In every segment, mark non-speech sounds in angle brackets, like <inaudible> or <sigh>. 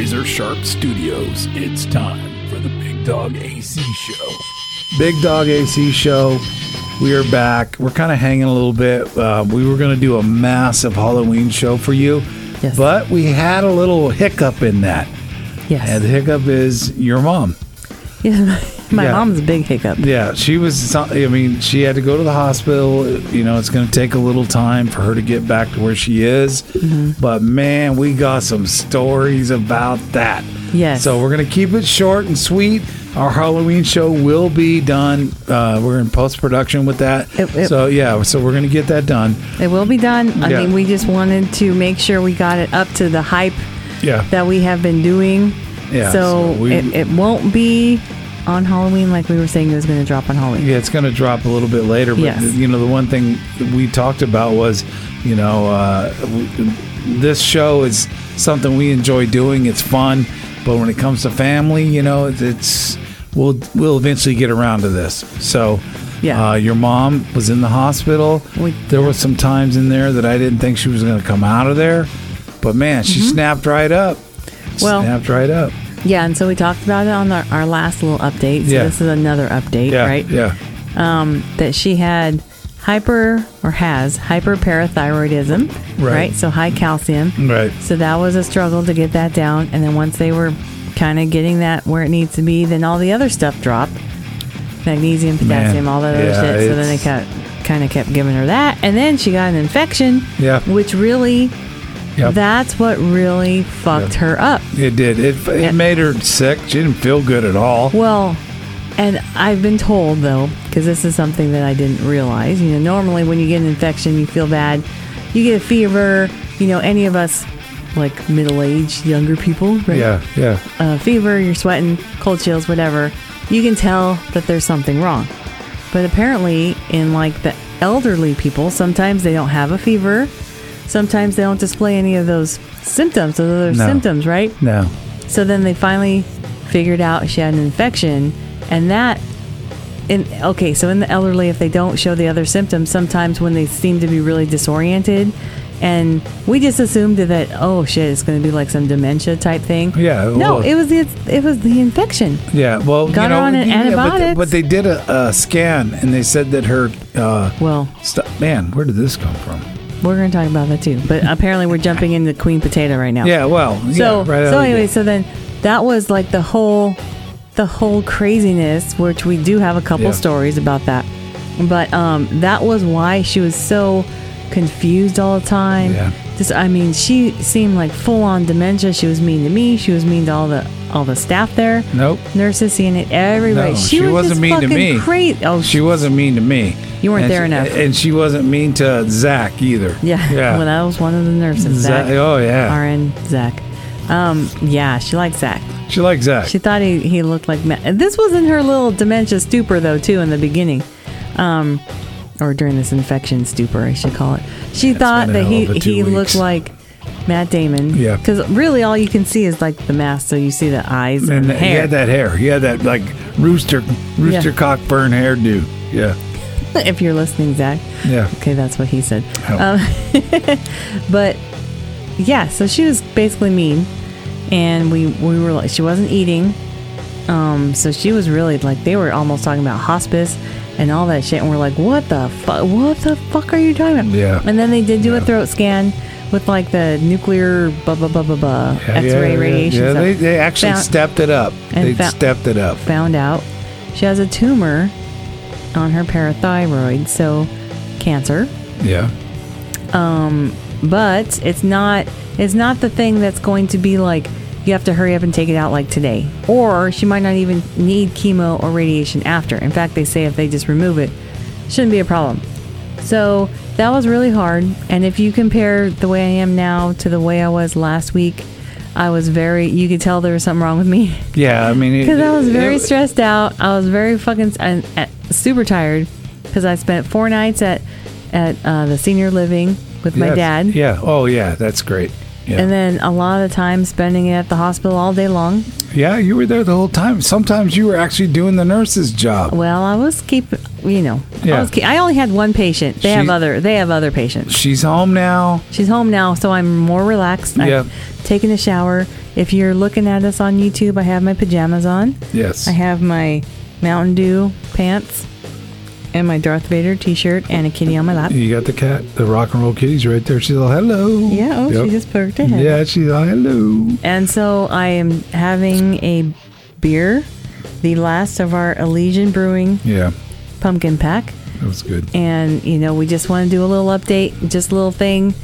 Razor Sharp Studios. It's time for the Big Dog AC Show. Big Dog AC Show. We are back. We're kind of hanging a little bit. Uh, we were going to do a massive Halloween show for you, Yes. but we had a little hiccup in that. Yes. And the hiccup is your mom. Yeah, my Yeah. mom's a big hiccup. Yeah, she was. I mean, she had to go to the hospital. You know, it's going to take a little time for her to get back to where she is. Mm-hmm. But man, we got some stories about that. Yes. So we're going to keep it short and sweet. Our Halloween show will be done. Uh, we're in post production with that. It- it- so yeah, so we're going to get that done. It will be done. I Yeah. mean, we just wanted to make sure we got it up to the hype Yeah. that we have been doing. Yeah, So, so we- it, it won't be on Halloween like we were saying it was going to drop on Halloween. Yeah, it's going to drop a little bit later. But Yes. you know, the one thing we talked about was, you know, uh, this show is something we enjoy doing. It's fun, but when it comes to family, you know, it's, we'll we'll eventually get around to this. So. Yeah. Uh, your mom was in the hospital. We- there were some times in there that I didn't think she was going to come out of there, but man, she snapped right up. Mm-hmm. Well- snapped right up. Yeah, and so we talked about it on our, our last little update. So Yeah. this is another update, Yeah, right? yeah, Um, that she had hyper or has hyperparathyroidism, Right. right? So high calcium. right. So that was a struggle to get that down. And then once they were kind of getting that where it needs to be, then all the other stuff dropped magnesium, potassium, all that other yeah, shit. So then they kept, kind of kept giving her that. And then she got an infection, Yeah. which really, Yep. that's what really fucked Yep. her up. It did. It, it made her sick. She didn't feel good at all. Well, and I've been told though, because this is something that I didn't realize. You know, normally when you get an infection, you feel bad, you get a fever. You know, any of us, like middle-aged, younger people, right? Yeah, yeah. uh, fever, you're sweating, cold chills, whatever, you can tell that there's something wrong. But apparently, in like the elderly people, sometimes they don't have a fever. Sometimes they don't display any of those symptoms, those other No. symptoms, right? No. So then they finally figured out she had an infection, and that. In, okay, so in the elderly, if they don't show the other symptoms, sometimes when they seem to be really disoriented, and we just assumed that oh shit, it's going to be like some dementia type thing. Yeah, No, well- it was the it was the infection. Yeah, well, Got you her know, on an yeah, but, but they did a, a scan and they said that her. Uh, Well, st- man, where did this come from? We're going to talk about that too. But apparently, we're jumping into queen potato right now. Yeah, well, So yeah, right so anyway, so then that was like the whole the whole craziness, which we do have a couple Yeah. stories about that. But um, that was why she was so confused all the time. Yeah. Just I mean, she seemed like full on dementia. She was mean to me. She was mean to all the all the staff there. Nope. Nurses seeing it, everywhere. No, she, she was wasn't just mean to me. Crazy. Oh, She wasn't mean to me. You weren't And there she- enough. And she wasn't mean to Zach either. Yeah. Yeah. <laughs> Well, that was one of the nurses. Zach, Zach. oh, yeah. RN Zach. Um, yeah, she liked Zach. She liked Zach. She thought he, he looked like Matt. This was in her little dementia stupor, though, too, in the beginning. Um, or during this infection stupor, I should call it. She thought that he, of a two he weeks. looked like Matt Damon. Yeah. Because really, all you can see is like the mask, so you see the eyes and, and the he had that hair. He had that like rooster rooster Yeah. Cogburn hairdo. Yeah. <laughs> if you're listening, Zach. Yeah. Okay, that's what he said. Um, <laughs> but yeah, so she was basically mean, and we we were like she wasn't eating, um, so she was really like they were almost talking about hospice and all that shit, and we're like, what the fuck? What the fuck are you talking about? Yeah. And then they did do a throat scan with like the nuclear blah blah blah blah blah Yeah, X-ray yeah, radiation. Yeah, they, they actually Found- stepped it up. They found- stepped it up. found out she has a tumor on her parathyroid, so cancer. Yeah. Um, but it's not it's not the thing that's going to be like you have to hurry up and take it out like today or she might not even need chemo or radiation after in fact they say if they just remove it shouldn't be a problem so that was really hard and if you compare the way i am now to the way i was last week i was very you could tell there was something wrong with me Yeah, I mean, because I was very it- stressed out. I was very fucking super tired because I spent four nights at at uh, the senior living with my yes, dad, Yeah. Oh, yeah. That's great. Yeah. and then a lot of time spending it at the hospital all day long. Yeah, you were there the whole time. Sometimes you were actually doing the nurse's job. Well, I was keeping, you know, Yeah. I, was keep, I only had one patient. They have other. They have other patients. She's home now. She's home now, so I'm more relaxed. Yeah. I've taken a shower. If you're looking at us on YouTube, I have my pajamas on. Yes. I have my Mountain Dew pants and my Darth Vader T-shirt and a kitty on my lap. You got the cat, the rock and roll kitty's right there. She's all hello. Yeah. Oh, Yep. she just perked her head. Yeah, she's all hello. And so I am having a beer, the last of our Elysian Brewing Yeah, pumpkin pack. that was good. And, you know, we just want to do a little update, just a little thing.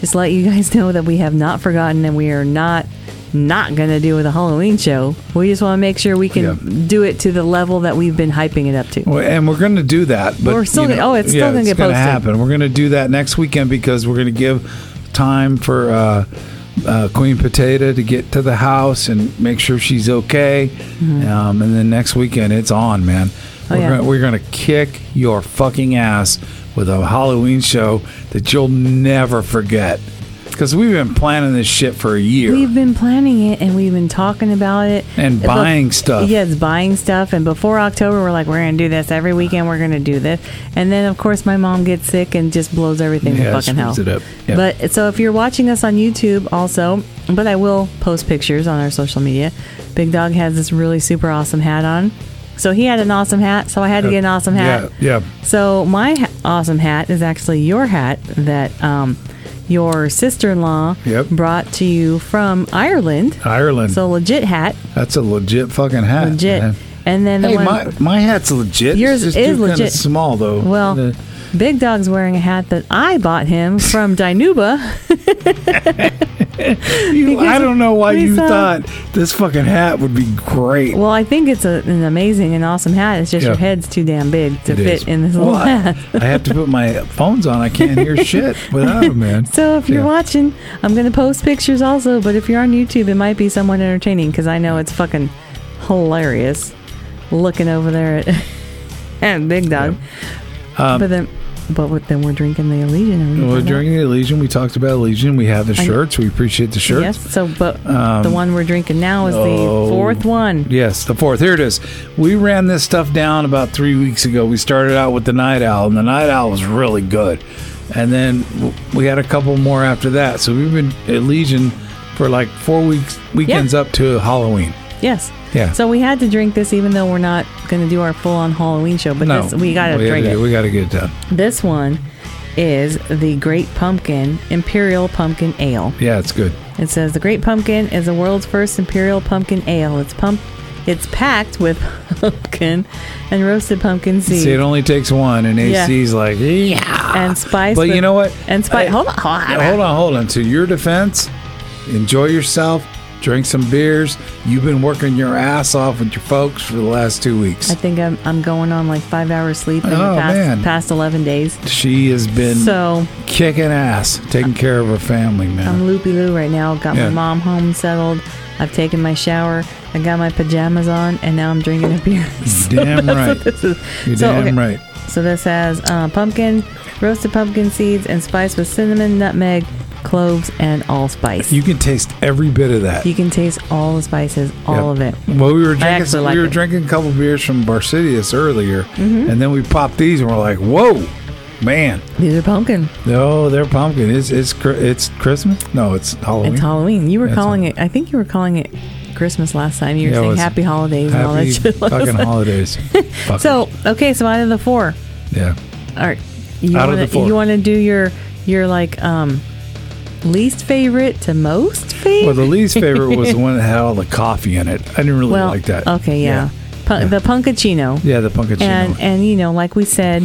Just let you guys <laughs> know that we have not forgotten and we are not not going to do with a Halloween show. We just want to make sure we can Yeah. do it to the level that we've been hyping it up to. Well, and we're going to do that, but We're still you gonna- oh, it's still yeah, gonna it's get gonna posted. happen. We're going to do that next weekend because we're going to give time for uh, uh, Queen Potato to get to the house and make sure she's okay. Um, and then next weekend, it's on, man. Mm-hmm. Oh, we're yeah. gonna, we're going to kick your fucking ass with a Halloween show that you'll never forget. Because we've been planning this shit for a year. We've been planning it and we've been talking about it And buying stuff. Yes, buying stuff. And before October, we're like, we're going to do this every weekend. We're going to do this. And then, of course, my mom gets sick and just blows everything Yeah, to fucking hell. it up. Yeah. But so if you're watching us on YouTube, also, but I will post pictures on our social media. Big Dog has this really super awesome hat on. So he had an awesome hat, so I had to get an awesome hat. Yeah, yeah. So my ha- awesome hat is actually your hat that um, your sister-in-law Yep. brought to you from Ireland. Ireland. So legit hat, That's a legit fucking hat. legit. man. And then the Hey, one, my my hat's legit. Yours it's just is legit. small though. well, The- Big Dog's wearing a hat that I bought him from <laughs> Dinuba. <laughs> <laughs> you- I don't know why you thought this fucking hat would be great. Well, I think it's a, an amazing and awesome hat. It's just Yeah. your head's too damn big to It fit is. in this little Well, I, hat. I have to put my phones on. I can't hear <laughs> shit without them, man. So if you're watching, I'm going to post pictures also. But if you're on YouTube, it might be somewhat entertaining because I know it's fucking hilarious looking over there at, <laughs> at Big Dog. Um, but then, but then we're drinking the Elysian. and we well, found during the Elysian, we talked about Elysian. We have the shirts. We appreciate the shirts. Yes. So, but Um, the one we're drinking now is oh. the fourth one. Yes, the fourth. Here it is. We ran this stuff down about three weeks ago. We started out with the Night Owl, and the Night Owl was really good. And then we had a couple more after that. So we've been at Elysian for like four weeks, weekends up to Halloween. Yes. Yeah. So we had to drink this, even though we're not going to do our full-on Halloween show. But no, this, we got to drink it. We got to get it done. This one is the Great Pumpkin Imperial Pumpkin Ale. Yeah, it's good. It says the Great Pumpkin is the world's first Imperial Pumpkin Ale. It's pump, it's packed with <laughs> pumpkin and roasted pumpkin seeds See, it only takes one, and Yeah. AC's like, yeah. and spice. But with- you know what? And spice. I- hold on, hold on, Yeah, hold on, hold on. To your defense, enjoy yourself. Drink some beers. You've been working your ass off with your folks for the last two weeks. I think I'm I'm going on like five hours sleep in Oh, the past man. past eleven days. She has been So kicking ass, taking care of her family, man. I'm loopy loo right now. Got Yeah. my mom home settled. I've taken my shower. I got my pajamas on, and now I'm drinking a beer. <laughs> damn right. You're So, damn okay. right. So this has uh, pumpkin, roasted pumpkin seeds, and spiced with cinnamon, nutmeg, cloves, and allspice. You can taste every bit of that. You can taste all the spices, all Yep. of it. Well, we were drinking. actually Some, like we were it. drinking a couple beers from Barcidius earlier, Mm-hmm. and then we popped these, and we're like, "Whoa, man! These are pumpkin. No, they're pumpkin. It's it's it's Christmas. No, it's Halloween. It's Halloween. You were That's calling it. I think you were calling it Christmas last time. You were Yeah, it saying was Happy Holidays and all that Happy shit. last fucking time. holidays. <laughs> Fuckers. So okay, so out of the four, yeah, all right, you Out of the four. you want to do your your like um least favorite to most favorite? well, the least favorite was the <laughs> one that had all the coffee in it. I didn't really Well, like that. Okay, yeah, Pu- the Punkuccino. yeah, the pumpkin. and and you know like we said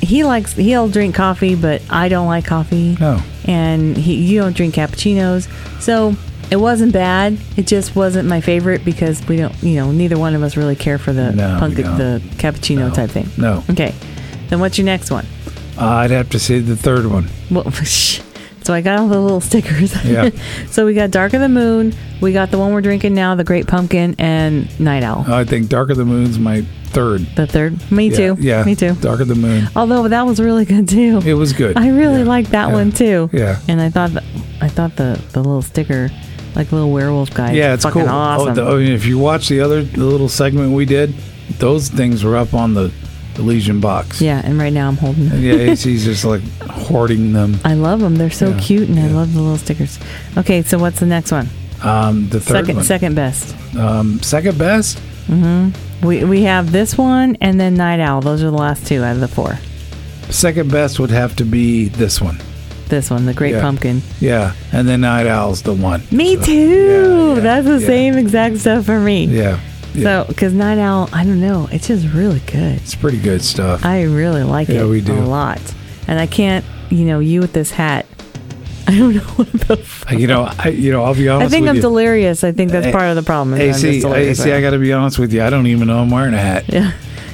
he likes he'll drink coffee but i don't like coffee No. and he you don't drink cappuccinos so it wasn't bad it just wasn't my favorite because we don't you know neither one of us really care for the No, we the cappuccino No. type thing No, okay then what's your next one uh, I'd have to say the third one. well <laughs> so i got all the little stickers Yeah. <laughs> so we got dark of the moon we got the one we're drinking now the great pumpkin and night owl I think Dark of the Moon's my third. the third me Yeah, too Yeah, me too Dark of the Moon. although that was really good too It was good. I really Yeah. liked that Yeah. one too. Yeah. And I thought I thought the the little sticker like a little werewolf guy. Yeah, it's fucking cool. awesome. Oh, the, oh, if you watch the other the little segment we did, those things were up on the, the Elysian box. yeah, and right now I'm holding. And yeah, AC's just like <laughs> hoarding them. I love them. They're so Yeah, cute, and I love the little stickers. Okay, so what's the next one? Um, the third Second, one, second best. um, second best. Hmm. We we have this one and then Night Owl. Those are the last two out of the four. Second best would have to be this one. This one, the Great Yeah. Pumpkin. Yeah, and then Night Owl's the one. Me So, too. yeah, yeah, That's the same exact stuff for me. Yeah. So, because Night Owl, I don't know, it's just really good. it's pretty good stuff. I really like it. Yeah, we do. a lot. And I can't, you know, you with this hat. <laughs> I don't know what the. F- you know, I, you know, I'll be honest. I think I'm you. delirious. I think that's part of the problem. I'm just AC, delirious I got to be honest with you. I don't even know I'm wearing a hat. Yeah.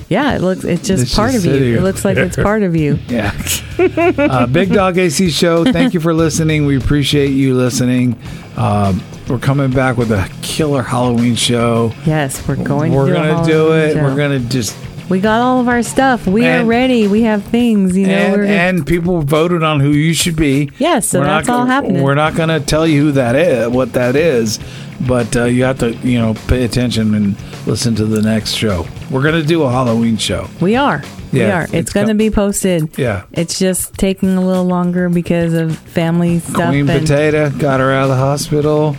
Yeah, it looks. It's just It's part just of you. It looks like it's part of you. <laughs> Yeah. uh, Big Dog AC Show. Thank you for listening. We appreciate you listening. Um, we're coming back with a killer Halloween show. Yes, we're going. we're to do gonna do it. show. We're gonna just We got all of our stuff. We are ready. We have things. You know. and, and people voted on who you should be. Yes, so We're not that's all gonna- happening. We're not going to tell you who that is, what that is, but uh, you have to, you know, pay attention and listen to the next show. We're going to do a Halloween show. We are. we Yeah, are. It's, it's going to be posted. Yeah. It's just taking a little longer because of family stuff. Queen and- Potato got her out of the hospital.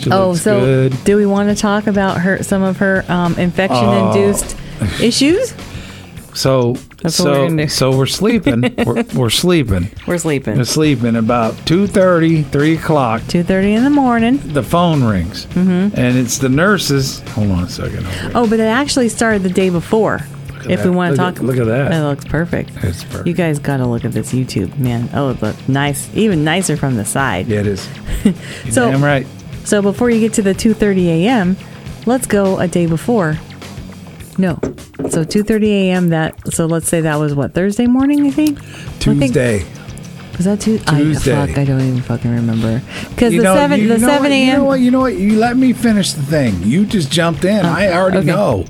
She oh, so good. do we want to talk about her some of her um, infection-induced <laughs> issues? So That's what we're so so we're sleeping. <laughs> we're, we're sleeping. We're sleeping. We're sleeping about 2.30, 3 o'clock. Two thirty in the morning. The phone rings, mm-hmm. and it's the nurses. Hold on a second. Oh, but it actually started the day before. If we want to Look talk, at- look at that. That looks perfect. It's perfect. You guys got to look at this YouTube, man. Oh, it looks nice, even nicer from the side. Yeah, it is. <laughs> So- damn right. So before you get to the 2:30 a.m., let's go a day before. No. So 2:30 a.m. That so let's say that was what Thursday morning. I think. I think- Tuesday. was that Tuesday? Tuesday. I, fuck, I don't even fucking remember. Because the know, seven you the know seven what, You know a.m. what? You know what? You let me finish the thing. You just jumped in. Oh, I already Oh, okay. know.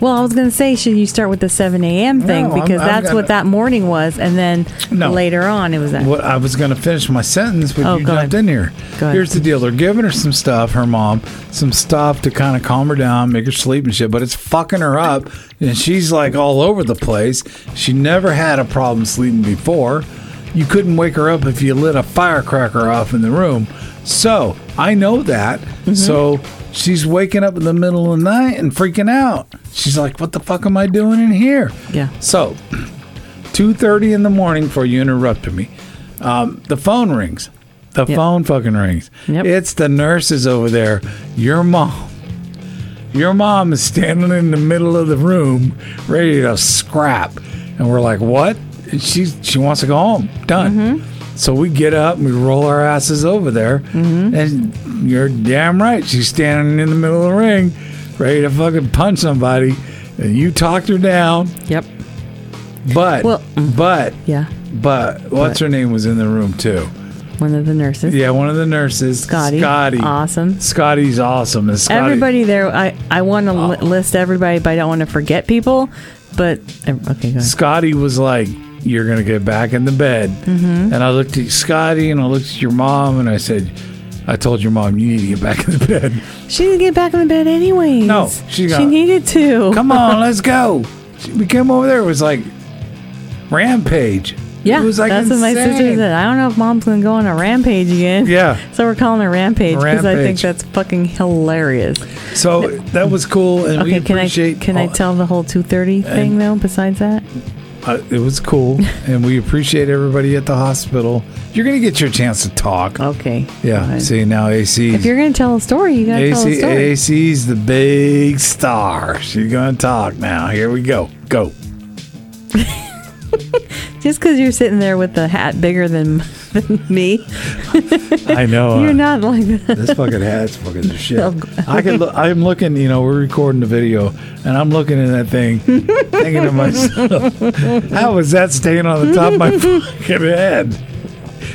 Well, I was gonna say, should you start with the 7 a.m. thing No, because I'm that's gonna- what that morning was, and then No. later on it was that. What I was going to finish my sentence, but Oh, you jumped ahead. in here. Here's the deal: they're giving her some stuff, her mom, some stuff to kind of calm her down, make her sleep and shit. But it's fucking her up, and she's like all over the place. She never had a problem sleeping before. You couldn't wake her up if you lit a firecracker off in the room. So I know that. Mm-hmm. So she's waking up in the middle of the night and freaking out. She's like, "What the fuck am I doing in here?" Yeah. So, two thirty in the morning before you interrupted me, um, the phone rings. The Yep. phone fucking rings. Yep. It's the nurses over there. Your mom. Your mom is standing in the middle of the room, ready to scrap, and we're like, "What?" And she she wants to go home. Done. Mm-hmm. So we get up and we roll our asses over there, Mm-hmm. and you're damn right. She's standing in the middle of the ring, ready to fucking punch somebody, and you talked her down. Yep. But Well- but Yeah. but what's her name was in the room too? One of the nurses. Yeah, one of the nurses, Scotty. Scotty, Awesome. Scotty's awesome. And Scotty, Everybody there. I I want to Oh. li- list everybody, but I don't want to forget people. But okay. Scotty was like, "You're gonna get back in the bed," Mm-hmm. and I looked at Scotty and I looked at your mom and I said, "I told your mom you need to get back in the bed. She didn't get back in the bed anyways. No, she got- she needed to. Come on, <laughs> let's go." We came over there. It was like rampage. Yeah, it was like that's what my sister insane. said. I don't know if mom's gonna go on a rampage again. Yeah. <laughs> So we're calling her rampage because I think Rampage. that's fucking hilarious. So that was cool, and we Okay, can I appreciate. can I all- tell the whole two thirty thing though? Besides that, Uh, it was cool, <laughs> and we appreciate everybody at the hospital. You're gonna get your chance to talk. okay. Yeah. Fine. See now, AC. If you're gonna tell a story, you gotta tell a AC, story. AC's the big star. She's gonna talk now. Here we go. Go. <laughs> Just because you're sitting there with the hat bigger than, than me, I know. <laughs> you're uh, not like that. This fucking hat's fucking the shit. I can. Look, I'm looking. You know, we're recording the video, and I'm looking at that thing, thinking to myself, <laughs> "How is that staying on the top of my fucking head?"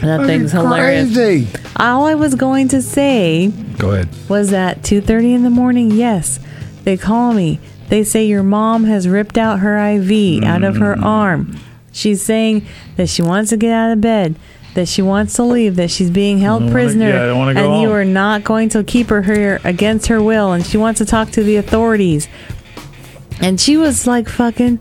That thing's Fucking hilarious. Crazy. All I was going to say Go ahead. was at 2:30 in the morning. Yes, they call me. They say your mom has ripped out her IV out of her arm. She's saying that she wants to get out of bed. That she wants to leave, that she's being held wanna- prisoner, yeah, I don't go and you home. are not going to keep her here against her will, and she wants to talk to the authorities. And she was like fucking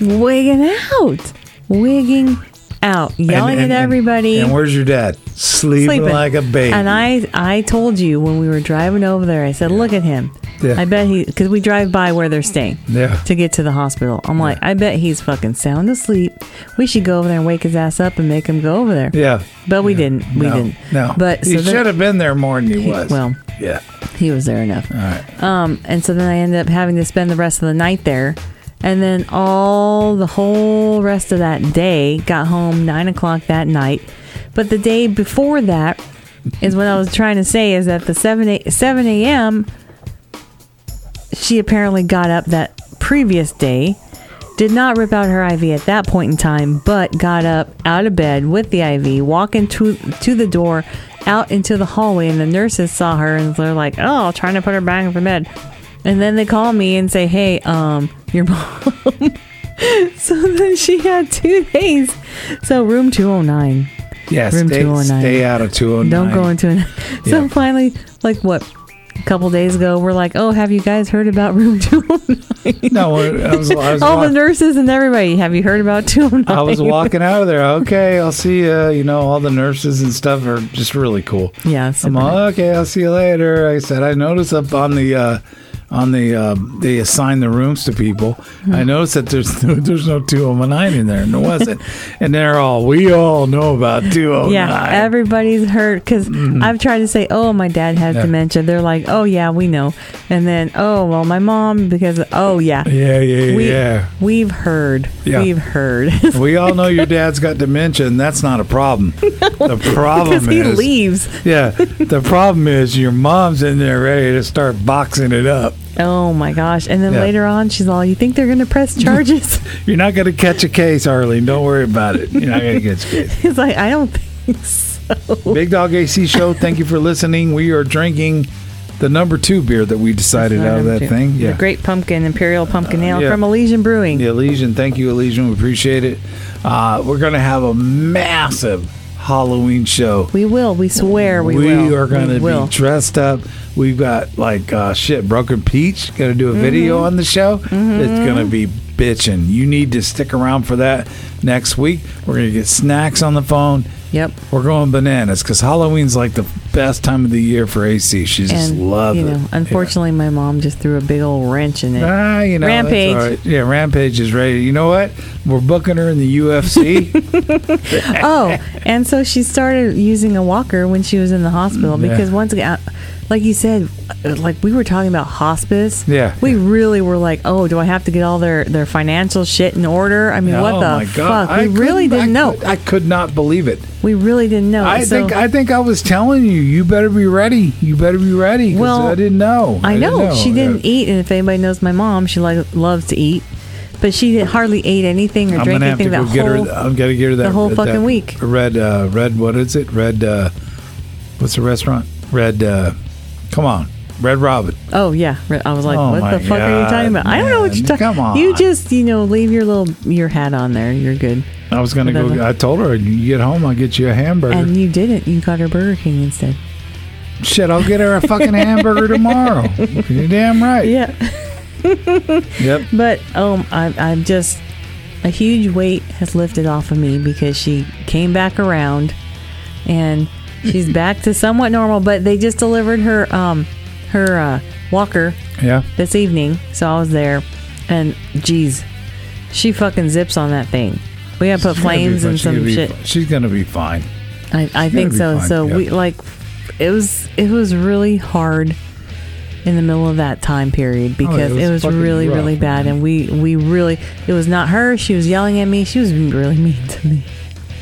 wigging out, wigging out, yelling And- and- at everybody. And, where's your dad? Sleeping, sleeping like a baby. And I, I told you when we were driving over there, I said, "Look at him. Yeah. I bet he, because we drive by where they're staying yeah. to get to the hospital. I'm like, I bet he's fucking sound asleep. We should go over there and wake his ass up and make him go over there. Yeah. But we didn't. We no, didn't. No. But he so then- should have been there more than he, was. well, yeah. he was there enough. All right. Um, and so then I ended up having to spend the rest of the night there. And then all the whole rest of that day, got home nine o'clock that night. But the day before that is what I was trying to say is that the 7 a, 7 a.m. she apparently got up that previous day, did not rip out her IV at that point in time, but got up out of bed with the IV, walking to to the door, out into the hallway, and the nurses saw her and they're like, "Oh, trying to put her back in for bed," and then they call me and say, "Hey, um, your <laughs> mom." so then she had two days. So room two hundred nine. Yeah. Room stay, 209. stay out of 209. Don't go into it. <laughs> So Yeah. finally, like what? A couple days ago, we're like, "Oh, have you guys heard about <laughs> room 209?" No, I was, I was, All the nurses and everybody. Have you heard about 209? I was walking out of there. Okay, I'll see you. You know, all the nurses and stuff are just really cool. Yeah, I'm all, okay. I'll see you later. I said I noticed up on the uh, on the uh, they assign the rooms to people. Hmm. I noticed that there's no, <laughs> there's no 209 in there, and there wasn't. <laughs> and they're all we all know about 209. Yeah, everybody's hurt because I've tried to say, "Oh, my dad has Mm-hmm. Yeah. dementia." They're like, "Oh yeah, we know," and then, "Oh well, my mom because oh yeah, yeah, yeah, we yeah. we've heard, Yeah. we've heard." <laughs> we all know your dad's got dementia, and that's not a problem. The problem Because he is, leaves. yeah, the problem is your mom's in there ready to start boxing it up. Oh my gosh! And then Yeah. later on, she's all, "You think they're gonna press charges?" <laughs> You're not going to catch a case, Arlene. Don't worry about it. You're not going to catch a case. <laughs> He's like, "I don't think so." Big Dog AC Show. Thank you for listening. We are drinking the number two beer that we decided out of that thing. The Yeah. Great Pumpkin Imperial Pumpkin Ale yeah. from Elysian Brewing. The Elysian. Thank you, Elysian. We appreciate it. Uh, we're going to have a massive Halloween show. We will. We swear we, we will. are going to be dressed up. We've got like uh, shit. Broken Peach to do a video Mm-hmm. on the show. It's going to be bitching. You need to stick around for that next week. We're going to get snacks on the phone. Yep. We're going bananas because Halloween's like the best time of the year for AC. She just And loves you it. know, unfortunately, my mom just threw a big old wrench in it. Ah, you know, Rampage. right. Yeah, Rampage is ready. You know what? We're booking her in the UFC. <laughs> oh, and so she started using a walker when she was in the hospital Yeah. because once again, like you said, like we were talking about hospice. Yeah. We really were like, oh, do I have to get all their their financial shit in order? I mean, what oh the fuck? I We really didn't I know. could- I could not believe it. we really didn't know. I So- think I think I was telling you. You better be ready. You better be ready. Well, I didn't know. I didn't know, she Yeah. didn't eat, and if anybody knows my mom, she like loves to eat, but she hardly ate anything or I'm drank gonna have to anything that get whole. her. I'm gonna get her that the whole that fucking week. Red, uh, red. What is it? Red. Uh, what's the restaurant? Red. Uh, come on, Red Robin. Oh yeah, I was like, Oh, what the fuck are you talking about? I don't know what you're talking. come on. You just you know leave your little your hat on there. You're good. I was gonna go. I told her, you get home, I'll get you a hamburger. And you didn't. You got her Burger King instead. Shit, I'll get her a fucking hamburger tomorrow. <laughs> You're damn right. Yeah. <laughs> Yep. But um, I, I'm just a huge weight has lifted off of me because she came back around, and she's back to somewhat normal. But they just delivered her um her uh, walker Yeah. this evening, so I was there, and geez, she fucking zips on that thing. We gotta put She's flames and some be shit. She's gonna be fine. I, I think so. fine, So yeah. we like it was it was really hard in the middle of that time period because Oh, it it was was, really rough, really bad man. and we we really it was not her she was yelling at me she was really mean to me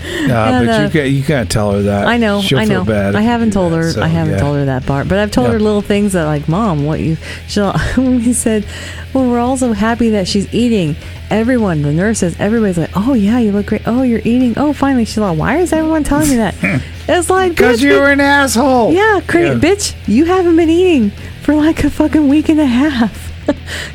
And, but uh, you can't you can't tell her that. I know She'll I know bad. I haven't told that, her so, I haven't yeah. told her that part but I've told Yeah. her little things that like mom what you she'll <laughs> we said well we're all so happy that she's eating everyone the nurses everybody's like oh yeah you look great oh you're eating oh finally she's like why is everyone telling me that <laughs> it's like Because you were an asshole. Yeah, cra- Yeah. bitch, you haven't been eating for like a fucking week and a half.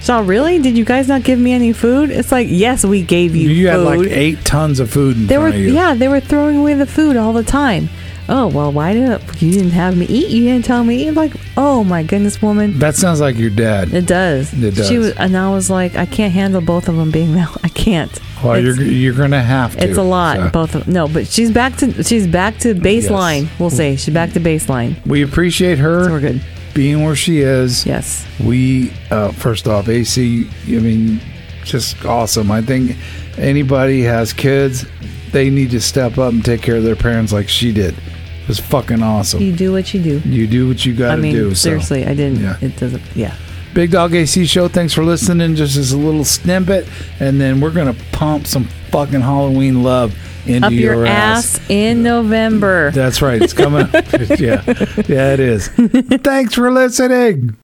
So really, did you guys not give me any food? It's like yes, we gave you. You food. had like eight tons of food in They were yeah, they were throwing away the food all the time. Oh well, why did you didn't have me eat? You didn't tell me. eat? Like oh my goodness, woman. That sounds like your dad. It does. It does. She was, and I was like, I can't handle both of them being that. <laughs> I can't. Well, it's, you're you're gonna have to. it's a lot. so. Both of no, but she's back to she's back to baseline. Yes. We'll say she's back to baseline. We appreciate her So we're good. Being where she is. Yes. We uh, first off, AC. I mean, just awesome. I think anybody has kids, they need to step up and take care of their parents like she did. It was fucking awesome. You do what you do. You do what you got I to mean, do. so. seriously, I didn't. Yeah. It doesn't. Yeah. Big Dog AC Show. Thanks for listening. Just as a little snippet, and then we're gonna pump some fucking Halloween love into Up your ass. ass in November. That's right. It's coming. up. <laughs> yeah, yeah, it is. Thanks for listening.